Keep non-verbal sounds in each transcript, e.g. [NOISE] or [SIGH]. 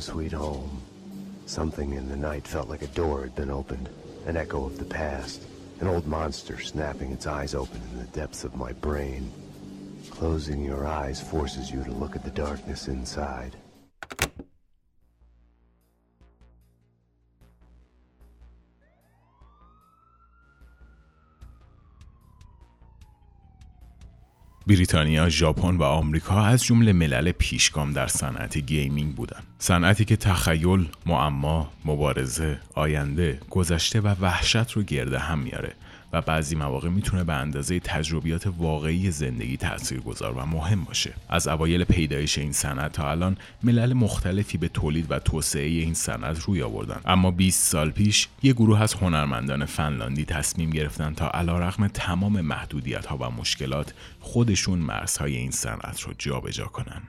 Sweet home. Something in the night felt like a door had been opened, an echo of the past, an old monster snapping its eyes open in the depths of my brain. Closing your eyes forces you to look at the darkness inside. بریتانیا، ژاپن و آمریکا از جمله ملل پیشگام در صنعت گیمینگ بودند. صنعتی که تخیل، معما، مبارزه، آینده، گذشته و وحشت رو گرده هم میاره و بعضی مواقع می‌تونه به اندازه تجربیات واقعی زندگی تاثیرگذار و مهم باشه. از اوایل پیدایش این صنعت تا الان ملل مختلفی به تولید و توسعه این صنعت روی آوردن. اما 20 سال پیش یه گروه از هنرمندان فنلاندی تصمیم گرفتن تا علیرغم تمام محدودیت ها و مشکلات خودشون مرزهای این صنعت رو جابجا کنن.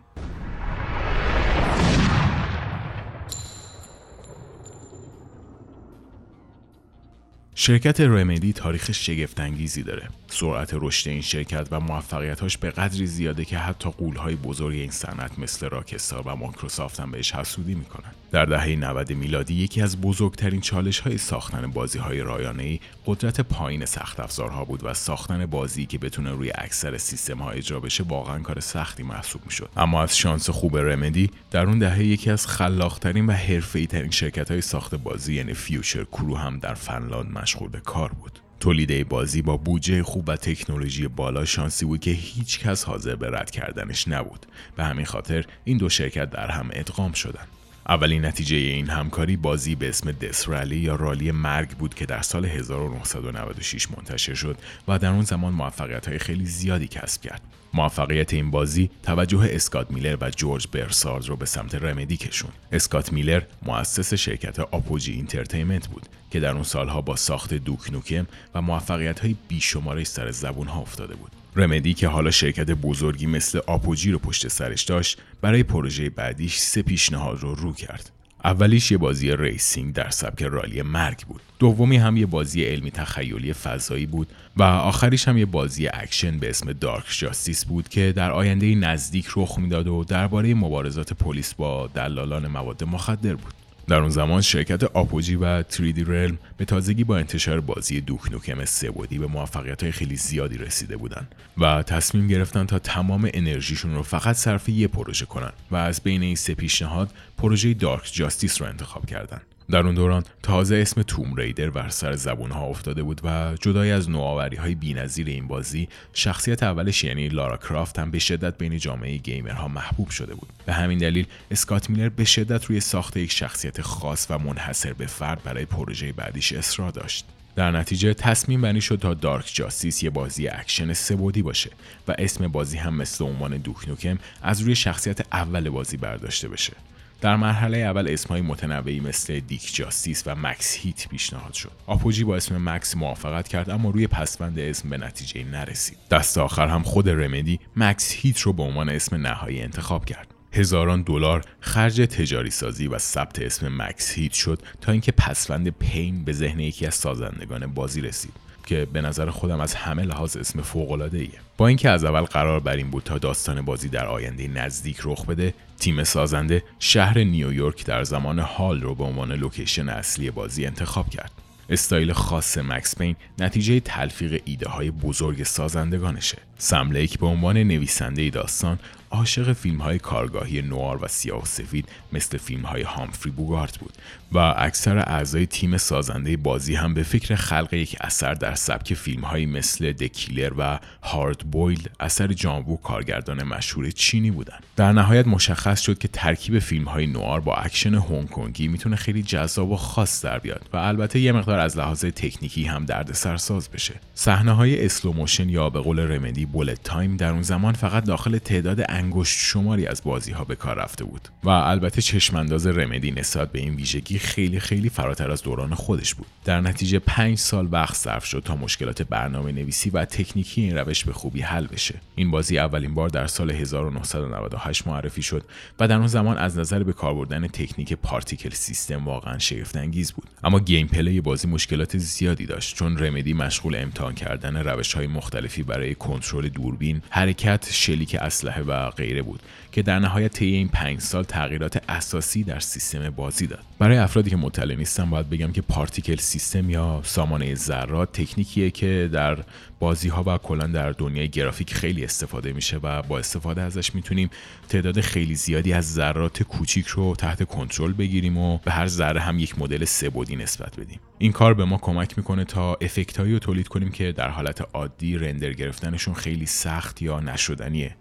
شرکت Remedy تاریخ شگفتانگیزی داره. سرعت رشد این شرکت و موفقیتاش به قدری زیاده که حتی غولهای بزرگ این صنعت مثل Rockstar و مایکروسافت هم بهش حسودی می‌کنن. در دهه 90 میلادی یکی از بزرگترین چالش های ساختن بازی های رایانه ای قدرت پایین سخت افزارها بود و ساختن بازی که بتونه روی اکثر سیستم ها اجرا بشه واقعا کار سختی محسوب می‌شد. اما از شانس خوب Remedy در اون دهه یکی از خلاقترین و حرفه‌ای ترین شرکت های ساخت بازی یعنی Future Crew هم در فنلاند مشغول به کار بود. تولید بازی با بودجه خوب و تکنولوژی بالا شانسی بود که هیچ کس حاضر به رد کردنش نبود. به همین خاطر این دو شرکت در هم ادغام شدند. اولین نتیجه این همکاری بازی به اسم Death Rally یا رالی مرگ بود که در سال 1996 منتشر شد و در اون زمان موفقیت های خیلی زیادی کسب کرد. موفقیت این بازی توجه اسکات میلر و جورج بروسارد رو به سمت Remedy کشوند. اسکات میلر مؤسس شرکت Apogee Entertainment بود که در اون سالها با ساخت Duke Nukem و موفقیت های بیشمارش سر زبون ها افتاده بود. Remedy که حالا شرکت بزرگی مثل Apogee رو پشت سرش داشت برای پروژه بعدیش سه پیشنهاد رو رو کرد. اولیش یه بازی racing در سبک رالی مرگ بود. دومی هم یه بازی علمی تخیلی فضایی بود و آخریش هم یه بازی اکشن به اسم Dark Justice بود که در آینده نزدیک رخ می‌داد و درباره مبارزات پلیس با دلالان مواد مخدر بود. در اون زمان شرکت Apogee و 3D Realms به تازگی با انتشار بازی Duke Nukem سه‌بعدی به موفقیت های خیلی زیادی رسیده بودن و تصمیم گرفتن تا تمام انرژیشون رو فقط صرف یه پروژه کنن و از بین این سه پیشنهاد پروژه Dark Justice رو انتخاب کردن. در اون دوران تازه اسم Tomb Raider بر سر زبون ها افتاده بود و جدای از نوآوری های بی‌نظیر این بازی شخصیت اولش یعنی لارا کرافت هم به شدت بین جامعه گیمرها محبوب شده بود. به همین دلیل اسکات میلر به شدت روی ساخت یک شخصیت خاص و منحصر به فرد برای پروژه بعدیش اصرار داشت. در نتیجه تصمیم بر این شد تا Dark Justice یه بازی اکشن سه‌بعدی باشه و اسم بازی هم مثل عنوان Duke Nukem از روی شخصیت اول بازی برداشته بشه. در مرحله اول اسمهای متنوعی مثل دیک جاستیس و مکس هیت پیشنهاد شد. آپوجی با اسم مکس موافقت کرد اما روی پسوند اسم به نتیجه نرسید. دست آخر هم خود رمدی مکس هیت رو به عنوان اسم نهایی انتخاب کرد. هزاران دلار خرج تجاری سازی و ثبت اسم مکس هیت شد تا اینکه پسوند پین به ذهن یکی از سازندگان بازی رسید. که به نظر خودم از همه لحاظ اسم فوق ایه با اینکه از اول قرار بر این بود تا داستان بازی در آینده نزدیک رخ بده تیم سازنده شهر نیویورک در زمان حال رو به عنوان لوکیشن اصلی بازی انتخاب کرد استایل خاص مکس پین نتیجه تلفیق ایده های بزرگ سازندگانشه. سم لیک به عنوان نویسنده داستان عاشق فیلم های کارآگاهی نوآر و سیاه و سفید مثل فیلم های هامفری بوگارت بود و اکثر اعضای تیم سازنده بازی هم به فکر خلق یک اثر در سبک فیلم های مثل The Killer و Hard Boiled اثر جان وو کارگردان مشهور چینی بودند. در نهایت مشخص شد که ترکیب فیلم های نوآر با اکشن هنگ کنگی می‌تونه خیلی جذاب و خاص در بیاد و البته یه مقدار از لحاظ تکنیکی هم سرساز بشه. صحنه های slow motion یا به قول Remedy bullet time در اون زمان فقط داخل تعداد انگشت شماری از بازی ها به کار رفته بود و البته چشمانداز Remedy نسبت به این ویژگی خیلی خیلی فراتر از دوران خودش بود. در نتیجه پنج سال وقت صرف شد تا مشکلات برنامه نویسی و تکنیکی این روش به خوبی حل بشه. این بازی اولین بار در سال 1998 معرفی شد و در اون زمان از نظر به کار بردن تکنیک particle system واقعا شگفت انگیز بود. اما gameplay بازی مشکلات زیادی داشت چون Remedy مشغول امتحان کردن روش های مختلفی برای کنترل دوربین حرکت شلیک اسلحه و غیره بود که در نهایت طی این پنج سال تغییرات اساسی در سیستم بازی داد. برای افرادی که مطلع نیستن باید بگم که پارتیکل سیستم یا سامانه ذرات تکنیکیه که در بازی ها و کلا در دنیای گرافیک خیلی استفاده میشه و با استفاده ازش می‌تونیم تعداد خیلی زیادی از ذرات کوچیک رو تحت کنترل بگیریم و به هر ذره هم یک مدل سه‌بعدی نسبت بدیم. این کار به ما کمک می‌کنه تا افکت هایی رو تولید کنیم که در حالت عادی رندر گرفتنشون خیلی سخت یا نشدنیه.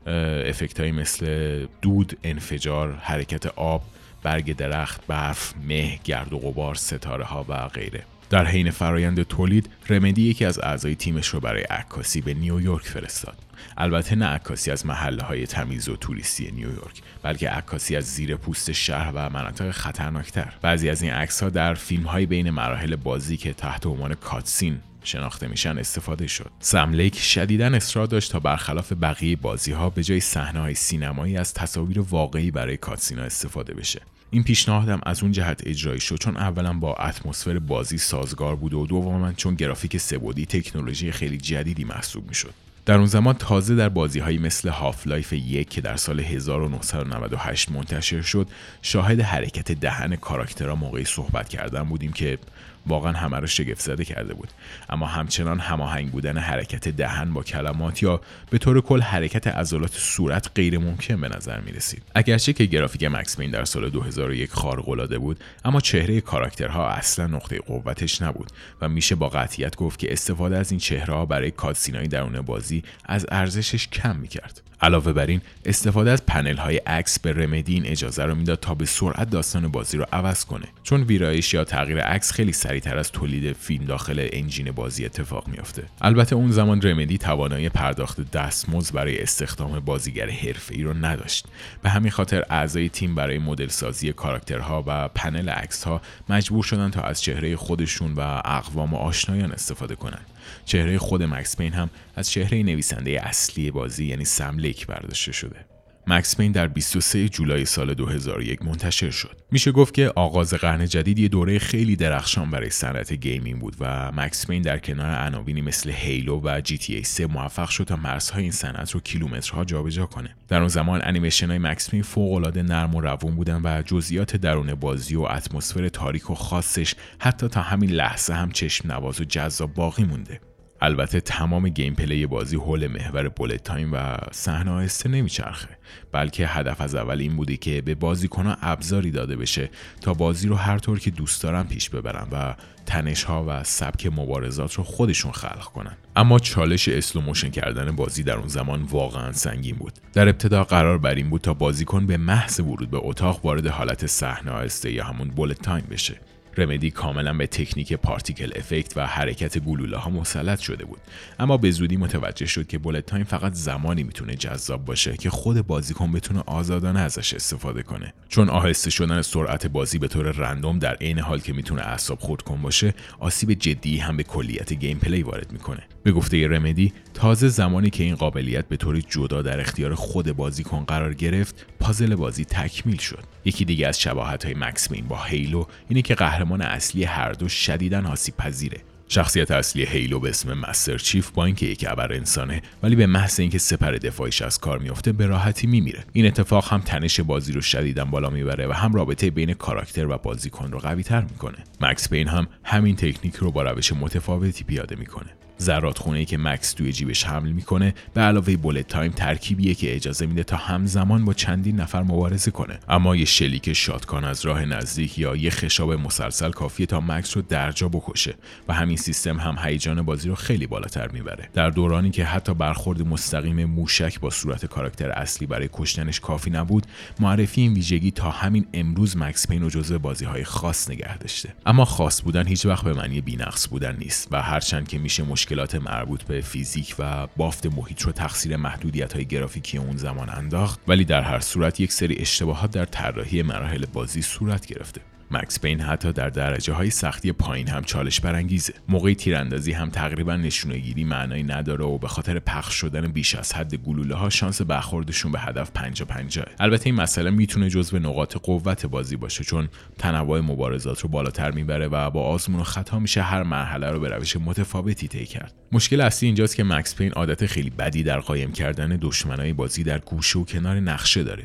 افکت مثل دود انفجار حرکت آب برگ درخت برف مه گرد و غبار ستاره ها و غیره. در حین فرایند تولید رمدی یکی از اعضای تیمش رو برای عکاسی به نیویورک فرستاد. البته نه عکاسی از محله های تمیز و توریستی نیویورک بلکه عکاسی از زیر پوست شهر و مناطق خطرناکتر. بعضی از این عکس ها در فیلم های بین مراحل بازی که تحت عنوان کاتسین شناخته میشن استفاده شد. سملیک شدیدا اصرار داشت تا برخلاف بقیه بازی ها به جای صحنه های سینمایی از تصاویر واقعی برای کاتسینا استفاده بشه. این پیشنهادم از اون جهت اجرایی شد چون اولا با اتمسفر بازی سازگار بود و دوما چون گرافیک سه بعدی تکنولوژی خیلی جدیدی محسوب می‌شد. در اون زمان تازه در بازی های مثل Half-Life یک که در سال 1998 منتشر شد شاهد حرکت دهن کاراکترها موقعی صحبت کردن بودیم که واقعا همه رو شگفت زده کرده بود. اما همچنان هماهنگ بودن حرکت دهن با کلمات یا به طور کل حرکت عضلات صورت غیر ممکن به نظر می رسید اگرچه که گرافیک Max Payne در سال 2001 خارق العاده بود اما چهره کاراکترها اصلا نقطه قوتش نبود و میشه با قطعیت گفت که استفاده از این چهره ها برای کاتسینای درون بازی از ارزشش کم می‌کرد. علاوه بر این استفاده از پنل های عکس به رمدی این اجازه رو می‌داد تا به سرعت داستان بازی رو عوض کنه. چون ویرایش یا تغییر عکس خیلی سریعتر از تولید فیلم داخل انجین بازی اتفاق میافته. البته اون زمان رمدی توانایی پرداخت دستمزد برای استخدام بازیگر ای رو نداشت. به همین خاطر اعضای تیم برای مدل سازی کاراکترها و پنل عکس ها مجبور شدن تا از چهره خودشون و اقوام و آشنایان استفاده کنند چهره خود Max Payne هم از چهره نویسنده اصلی بازی یعنی سم لیک برداشته شده. Max Payne در 23 جولای سال 2001 منتشر شد. میشه گفت که آغاز قرن جدید یه دوره خیلی درخشان برای صنعت gaming بود و Max Payne در کنار عناوینی مثل Halo و GTA 3 موفق شد تا مرزهای این صنعت رو کیلومترها جابجا کنه. در اون زمان انیمیشن های Max Payne فوق نرم و روون بودن و جزئیات درون بازی و اتمسفر تاریک و خاصش حتی تا همین لحظه هم چشم نواز و جذاب باقی مونده. البته تمام gameplay بازی حول محور bullet time و صحنه آهسته نمیچرخه. بلکه هدف از اول این بوده که به بازیکنها ابزاری داده بشه تا بازی رو هر طور که دوست دارن پیش ببرن و تنش ها و سبک مبارزات رو خودشون خلق کنن. اما چالش slow motion کردن بازی در اون زمان واقعا سنگین بود. در ابتدا قرار بر این بود تا بازیکن به محض ورود به اتاق وارد حالت صحنه آهسته یا همون bullet time بشه. Remedy کاملا به تکنیک particle effect و حرکت گلوله ها مسلط شده بود. اما به زودی متوجه شد که bullet time فقط زمانی می‌تونه جذاب باشه که خود بازیکن بتونه آزادانه ازش استفاده کنه. چون آهسته شدن سرعت بازی به طور random در عین حال که می‌تونه اعصاب خورد کن باشه آسیب جدی هم به کلیت gameplay وارد می‌کنه. به گفته Remedy تازه زمانی که این قابلیت به طور جدا در اختیار خود بازیکن قرار گرفت پازل بازی تکمیل شد. یکی دیگه از شباهت های Max Payne با Halo اینه که قهرمان اصلی هر دو شدیداً آسیب پذیره شخصیت اصلی Halo به اسم Master Chief با اینکه یک ابر انسانه ولی به محض اینکه سپر دفاعیش از کار میفته به راحتی میمیره. این اتفاق هم تنش بازی رو شدیدا بالا می‌بره و هم رابطه بین کاراکتر و بازیکن رو قوی تر می‌کنه. Max Payne هم همین تکنیک رو با روش متفاوتی پیاده می‌کنه. ذرات خونه ای که مکس توی جیبش حمل می‌کنه به علاوه bullet time ترکیبیه که اجازه میده تا همزمان با چندین نفر مبارزه کنه. اما یه شلیک shotgun از راه نزدیک یا یه خشاب مسلسل کافیه تا مکس رو درجا بکشه و همین سیستم هم هیجان بازی رو خیلی بالاتر می‌بره. در دورانی که حتی برخورد مستقیم موشک با صورت کاراکتر اصلی برای کشتنش کافی نبود معرفی این ویژگی تا همین امروز مکس پین و جزو بازی های خاص نگه داشته. اما خاص بودن هیچ وقت به معنی بینقص بودن نیست و هرچند که میشه مشکلات مربوط به فیزیک و بافت محیط رو تقصیر محدودیت های گرافیکی اون زمان انداخت ولی در هر صورت یک سری اشتباهات در طراحی مراحل بازی صورت گرفته. مکس پین حتی در درجه های سختی پایین هم چالش برانگیزه. موقع تیراندازی هم تقریبا نشونه گیری معنایی نداره و به خاطر پخش شدن بیش از حد گلوله ها شانس برخوردشون به هدف 50 50 البته این مسئله می‌تونه جزو نقاط قوت بازی باشه چون تنوع مبارزات رو بالاتر می‌بره و با آزمون و خطا میشه هر مرحله رو به روش متفاوتی طی کرد. مشکل اصلی اینجاست که مکس پین عادت خیلی بدی در قایم کردن دشمنای بازی در گوشه و کنار نقشه داره.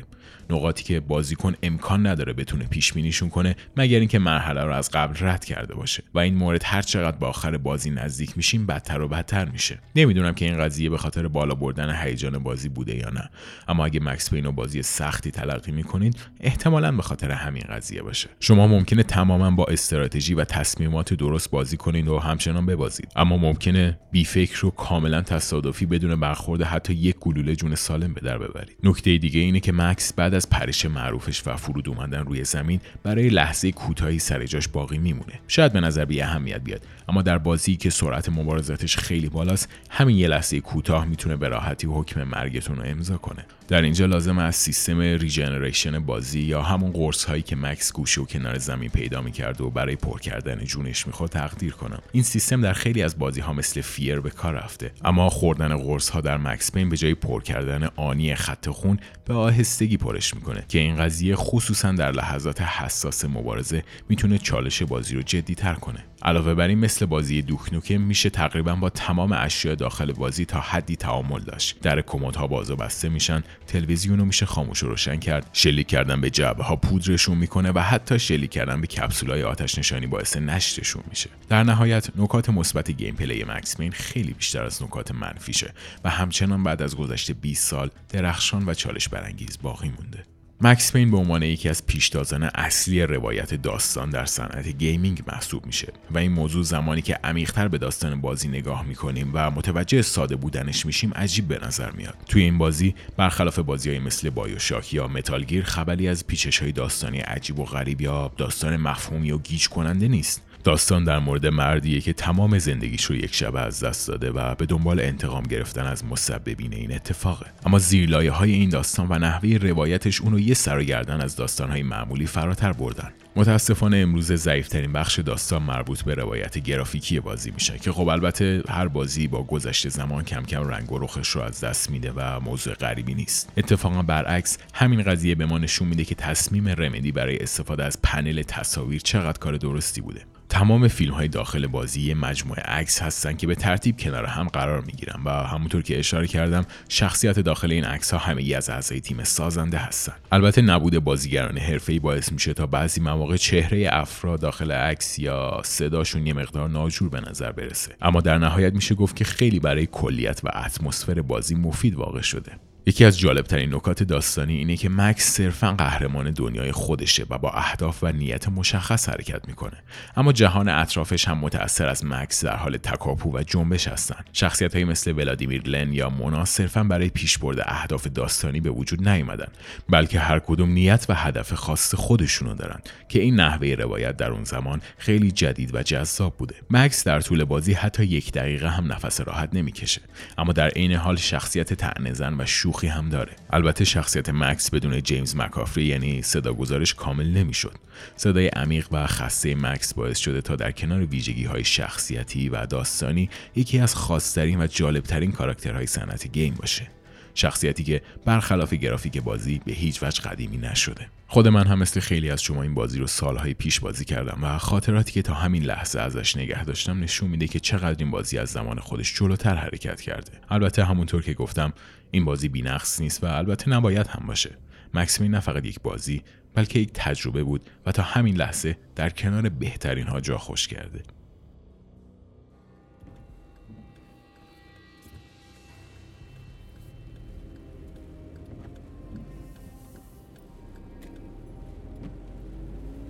نقاطی که بازیکن امکان نداره بتونه پیش بینیشون کنه مگر اینکه مرحله رو از قبل رد کرده باشه. و این مورد هر چقدر با آخر بازی نزدیک میشیم بدتر و بدتر میشه. نمی‌دونم که این قضیه به خاطر بالا بردن هیجان بازی بوده یا نه. اما اگه مکس پین و بازی سختی تلقی می‌کنید احتمالا به خاطر همین قضیه باشه. شما ممکنه تماما با استراتژی و تصمیمات درست بازی کنید و همچنان ببازید. اما ممکنه بی فکر و کاملا تصادفی بدون برخورد حتی یک گلوله جون سالم به در ببرید. نکته دیگه اینه که مکس بعد از پرش معروفش و فرود اومدن روی زمین برای لحظه کوتاهی سر جاش باقی میمونه. شاید به نظر بی اهمیت بیاد اما در بازی که سرعت مبارزاتش خیلی بالاست همین یه لحظه کوتاه می‌تونه به راحتی حکم مرگتون رو امضا کنه. در اینجا لازمه از سیستم regeneration بازی یا همون قرص هایی که مکس گوشه و کنار زمین پیدا می‌کرد و برای پر کردن جونش می‌خوره تقدیر کنم. این سیستم در خیلی از بازی ها مثل F.E.A.R. به کار رفته. اما خوردن قرص ها در Max Payne به جای پر کردن آنی خط خون به آهستگی پرش می‌کنه که این قضیه خصوصا در لحظات حساس مبارزه می‌تونه چالش بازی رو جدی تر کنه. علاوه بر این مثل بازی Duke Nukem میشه تقریبا با تمام اشیاء داخل بازی تا حدی تعامل داشت. در کمدها باز و بسته میشن تلویزیون رو میشه خاموش و روشن کرد. شلیک کردن به جعبه ها پودرشون می‌کنه و حتی شلیک کردن به کپسول های آتش نشانی باعث نشتشون میشه. در نهایت نکات مثبت gameplay Max Payne خیلی بیشتر از نکات منفیشه و همچنان بعد از گذشت 20 سال درخشان و چالش برانگیز باقی مونده. Max Payne به عنوان یکی از پیشتازان اصلی روایت داستان در صنعت gaming محسوب میشه و این موضوع زمانی که عمیقتر به داستان بازی نگاه می‌کنیم و متوجه ساده بودنش میشیم عجیب به نظر میاد. توی این بازی برخلاف بازیهایی مثل BioShock یا Metal Gear خبری از پیچش های داستانی عجیب و غریب یا داستان مفهومی و گیج کننده نیست. داستان در مورد مردیه که تمام زندگیش رو یک شبه از دست داده و به دنبال انتقام گرفتن از مسببین این اتفاقه. اما زیرلایه های این داستان و نحوه روایتش اونو یه سر گردن از داستان های معمولی فراتر بردن. متاسفانه امروز ضعیفترین بخش داستان مربوط به روایت گرافیکی بازی میشه که خب البته هر بازی با گذشت زمان کم کم رنگ و رخش رو از دست میده و موضوع غریبی نیست. اتفاقا برعکس همین قضیه به ما نشون میده که تصمیم رمدی برای استفاده از پنل تصاویر چقدر کار درستی بوده. تمام فیلم های داخل بازی مجموعه عکس هستن که به ترتیب کنار هم قرار می گیرن و همونطور که اشاره کردم شخصیت داخل این عکس ها همه از اعضای تیم سازنده هستن. البته نبود بازیگران ای باعث میشه تا بعضی مواقع چهره افراد داخل عکس یا صداشون یه مقدار ناجور به نظر برسه. اما در نهایت میشه گفت که خیلی برای کلیت و اتمسفر بازی مفید واقع شده. یکی از جالبترین نکات داستانی اینه که مکس صرفا قهرمان دنیای خودشه و با اهداف و نیت مشخص حرکت می‌کنه. اما جهان اطرافش هم متأثر از مکس در حال تکاپو و جنبش هستن. شخصیت های مثل ولادیمیر لن یا مونا صرفا برای پیشبرد اهداف داستانی به وجود نیومدن بلکه هر کدوم نیت و هدف خاص خودشونو دارن که این نحوه روایت در اون زمان خیلی جدید و جذاب بوده. مکس در طول بازی حتی یک دقیقه هم نفس راحت نمی‌کشه. اما در عین حال شخصیت تعنزن و شوخی هم داره. البته شخصیت مکس بدون جیمز مکافری یعنی صداگذارش کامل نمی‌شد. صدای عمیق و خسته مکس باعث شده تا در کنار ویژگی های شخصیتی و داستانی یکی از خاصترین و جالبترین کاراکترهای صنعت گیم باشه. شخصیتی که برخلاف گرافیک بازی به هیچ وجه قدیمی نشده. خود من هم مثل خیلی از شما این بازی رو سالهای پیش بازی کردم و خاطراتی که تا همین لحظه ازش نگه داشتم نشون میده که چقدر این بازی از زمان خودش جلوتر حرکت کرده. البته همونطور که گفتم این بازی بینقص نیست و البته نباید هم باشه. مکسیمی نه فقط یک بازی بلکه یک تجربه بود و تا همین لحظه در کنار بهترین ها جا خوش کرده.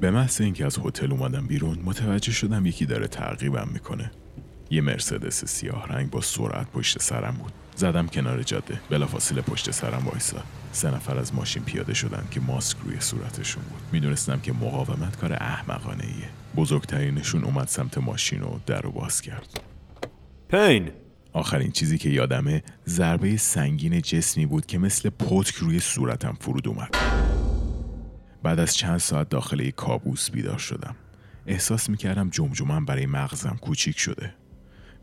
به محض اینکه از هتل اومدم بیرون متوجه شدم یکی داره تعقیبم می‌کنه. یه مرسدس سیاه رنگ با سرعت پشت سرم بود. زدم کنار جاده. بلافاصله پشت سرم وایسا. سه نفر از ماشین پیاده شدن که ماسک روی صورتشون بود. می‌دونستم که مقاومت کار احمقانه ایه بزرگترینشون اومد سمت ماشین و در رو باز کرد. پین! آخرین چیزی که یادمه ضربه سنگین جسمی بود که مثل پتک روی صورتم فرود اومد. بعد از چند ساعت داخل یک کابوس بیدار شدم. احساس می‌کردم جمجمم برای مغزم کوچیک شده.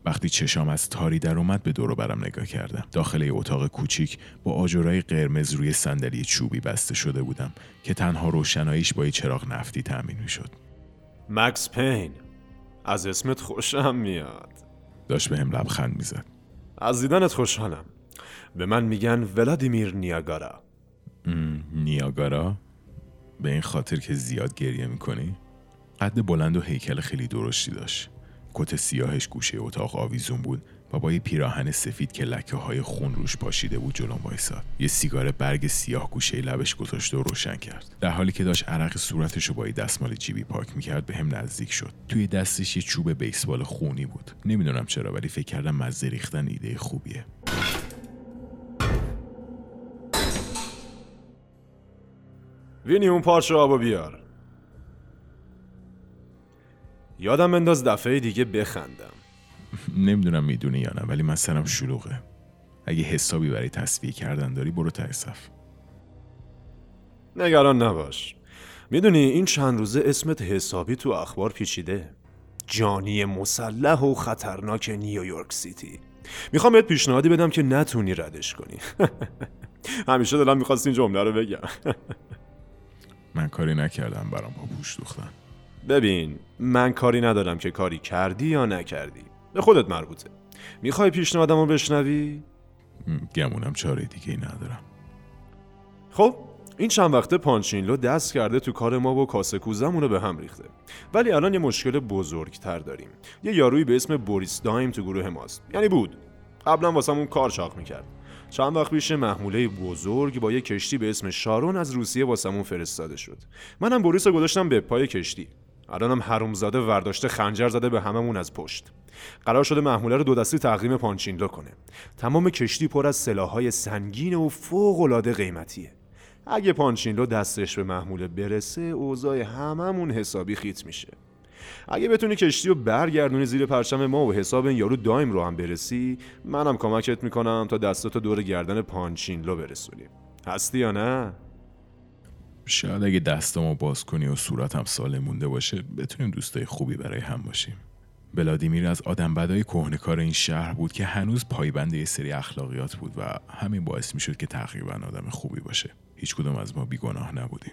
وقتی چشام از تاری در اومد به دور برم نگاه کردم. داخل اتاق کوچیک با آجرای قرمز روی صندلی چوبی بسته شده بودم که تنها روشناییش با چراغ نفتی تأمین می‌شد. مکس پین از اسمت خوشم میاد. داشت به هم لبخند می‌زد. از دیدنت خوشحالم. به من میگن ولادیمیر نیاگارا. نیاگارا؟ به این خاطر که زیاد گریه می‌کنی؟ قد بلند و هیکل خیلی درشتی داشت. کت سیاهش گوشه اتاق آویزون بود و با یه پیراهن سفید که لکه های خون روش پاشیده بود جلوم وایساد. یه سیگار برگ سیاه گوشه لبش گذاشته و روشن کرد. در حالی که داشت عرق صورتش رو با یه دستمال جیبی پاک می‌کرد به هم نزدیک شد. توی دستش یه چوب بیسبال خونی بود. نمی‌دونم چرا ولی فکر کردم مزه ریختن ایده خوبیه. وینی اون پارچه آبو بیار. یادم بنداز دفعه دیگه بخندم. نمی‌دونم می‌دونی یا نه ولی من سرم شلوغه. اگه حسابی برای تصویه کردن داری برو ته نگران نباش. می‌دونی این چند روزه اسمت حسابی تو اخبار پیچیده؟ جانی مسلح و خطرناک نیویورک سیتی. می‌خوام بهت پیشنهادی بدم که نتونی ردش کنی. [LAUGHS] همیشه دلم می‌خواست این جمله رو بگم. [LAUGHS] من کاری نکردم برام پا پوش دوختن. ببین من کاری ندارم که کاری کردی یا نکردی. به خودت مربوطه. می‌خوای پیشنهادم رو بشنوی؟ گمونم چاره دیگه ای ندارم. خب این چند وقته پانچینلو دست کرده تو کار ما و کاسه کوزمون رو به هم ریخته. ولی الان یه مشکل بزرگتر داریم. یه یارویی به اسم بوریس دایم تو گروه ماست. یعنی بود. قبلا واسمون کار چاق می‌کرد. چند وقت پیش محموله بزرگ با یه کشتی به اسم شارون از روسیه واسمون فرستاده شد. منم بوریس رو گذاشتم به پای کشتی. الانم حرومزاده ورداشته خنجر زده به هممون از پشت. قرار شده محموله رو دو دستی تقدیم پانچینلو کنه. تمام کشتی پر از سلاحهای سنگین و فوق العاده قیمتیه. اگه پانچینلو دستش به محموله برسه اوضاع هممون حسابی خیت میشه. اگه بتونی کشتی رو برگردونی زیر پرچم ما و حساب این یارو دایم رو هم برسی منم کمکت می‌کنم تا دستاتو دور گردن پانچینلو برسونی. هستی یا نه؟ شاید اگه دستمو باز کنی و صورتم سالم مونده باشه بتونیم دوستای خوبی برای هم باشیم. ولادیمیر از آدم بدای کهنه‌کار این شهر بود که هنوز پایبند یه سری اخلاقیات بود و همین باعث می‌شد که تقریبا آدم خوبی باشه. هیچ کدوم از ما بیگناه نبودیم.